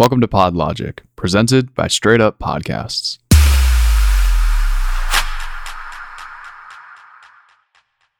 Welcome to PodLogic, presented by Straight Up Podcasts.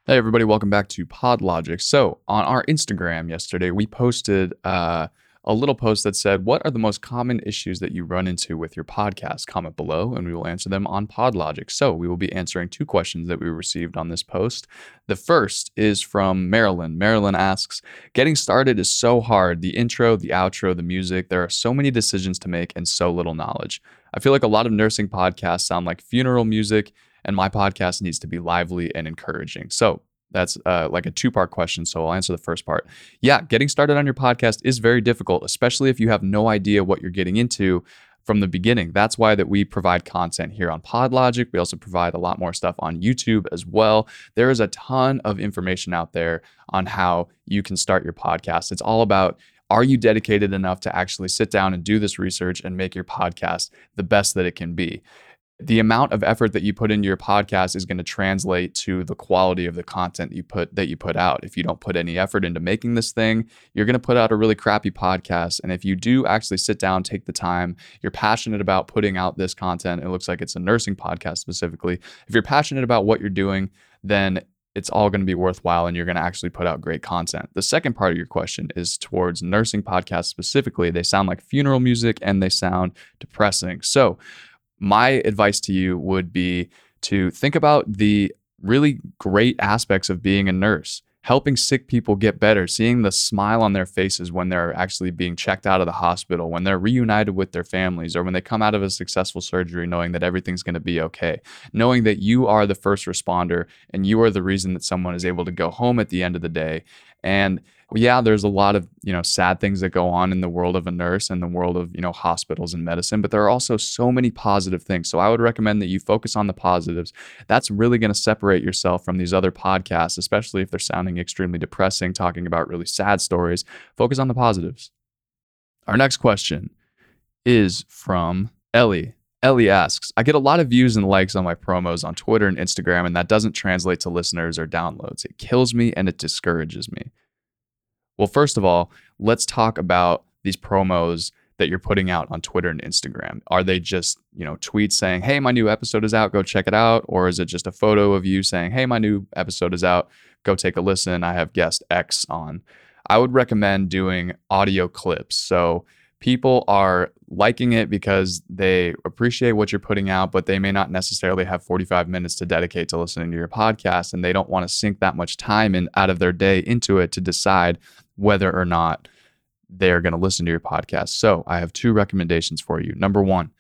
Hey, everybody, welcome back to PodLogic. So, on our Instagram yesterday, we posted uh, a little post that said, What are the most common issues that you run into with your podcast? Comment below and we will answer them on PodLogic. So we will be answering two questions that we received on this post. The first is from Marilyn. Marilyn asks, Getting started is so hard. The intro, the outro, the music, there are so many decisions to make and so little knowledge. I feel like a lot of nursing podcasts sound like funeral music, and my podcast needs to be lively and encouraging. So that's uh, like a two part question. So I'll answer the first part. Yeah, getting started on your podcast is very difficult, especially if you have no idea what you're getting into from the beginning. That's why that we provide content here on PodLogic. We also provide a lot more stuff on YouTube as well. There is a ton of information out there on how you can start your podcast. It's all about are you dedicated enough to actually sit down and do this research and make your podcast the best that it can be? The amount of effort that you put into your podcast is going to translate to the quality of the content you put that you put out. If you don't put any effort into making this thing, you're going to put out a really crappy podcast. And if you do actually sit down, take the time, you're passionate about putting out this content. It looks like it's a nursing podcast specifically. If you're passionate about what you're doing, then it's all going to be worthwhile and you're going to actually put out great content. The second part of your question is towards nursing podcasts specifically. They sound like funeral music and they sound depressing. So, my advice to you would be to think about the really great aspects of being a nurse helping sick people get better, seeing the smile on their faces when they're actually being checked out of the hospital, when they're reunited with their families, or when they come out of a successful surgery, knowing that everything's going to be okay, knowing that you are the first responder and you are the reason that someone is able to go home at the end of the day. And yeah, there's a lot of, you know, sad things that go on in the world of a nurse and the world of, you know, hospitals and medicine, but there are also so many positive things. So I would recommend that you focus on the positives. That's really going to separate yourself from these other podcasts, especially if they're sounding extremely depressing, talking about really sad stories. Focus on the positives. Our next question is from Ellie. Ellie asks, I get a lot of views and likes on my promos on Twitter and Instagram, and that doesn't translate to listeners or downloads. It kills me and it discourages me. Well, first of all, let's talk about these promos that you're putting out on Twitter and Instagram. Are they just, you know, tweets saying, "Hey, my new episode is out, go check it out," or is it just a photo of you saying, "Hey, my new episode is out, go take a listen. I have guest X on." I would recommend doing audio clips. So people are liking it because they appreciate what you're putting out, but they may not necessarily have 45 minutes to dedicate to listening to your podcast and they don't want to sink that much time in out of their day into it to decide whether or not they're going to listen to your podcast. So, I have two recommendations for you. Number 1,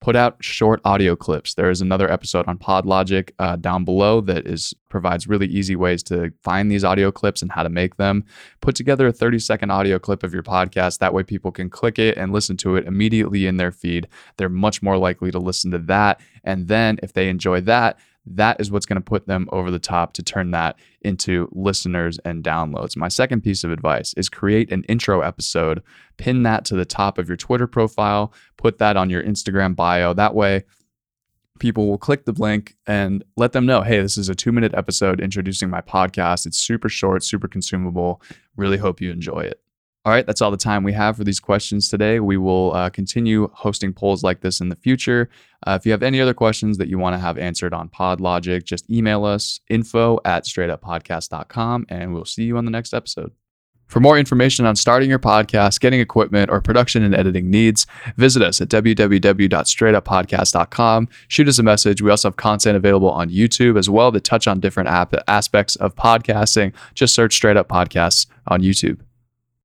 put out short audio clips. There is another episode on PodLogic uh, down below that is provides really easy ways to find these audio clips and how to make them. Put together a 30 second audio clip of your podcast. That way, people can click it and listen to it immediately in their feed. They're much more likely to listen to that. And then, if they enjoy that, that is what's going to put them over the top to turn that into listeners and downloads. My second piece of advice is create an intro episode, pin that to the top of your Twitter profile, put that on your Instagram bio. That way, people will click the link and let them know hey, this is a two minute episode introducing my podcast. It's super short, super consumable. Really hope you enjoy it. All right, that's all the time we have for these questions today. We will uh, continue hosting polls like this in the future. Uh, if you have any other questions that you want to have answered on PodLogic, just email us info at straightuppodcast.com and we'll see you on the next episode. For more information on starting your podcast, getting equipment, or production and editing needs, visit us at www.straightuppodcast.com. Shoot us a message. We also have content available on YouTube as well that touch on different aspects of podcasting. Just search Straight Up Podcasts on YouTube.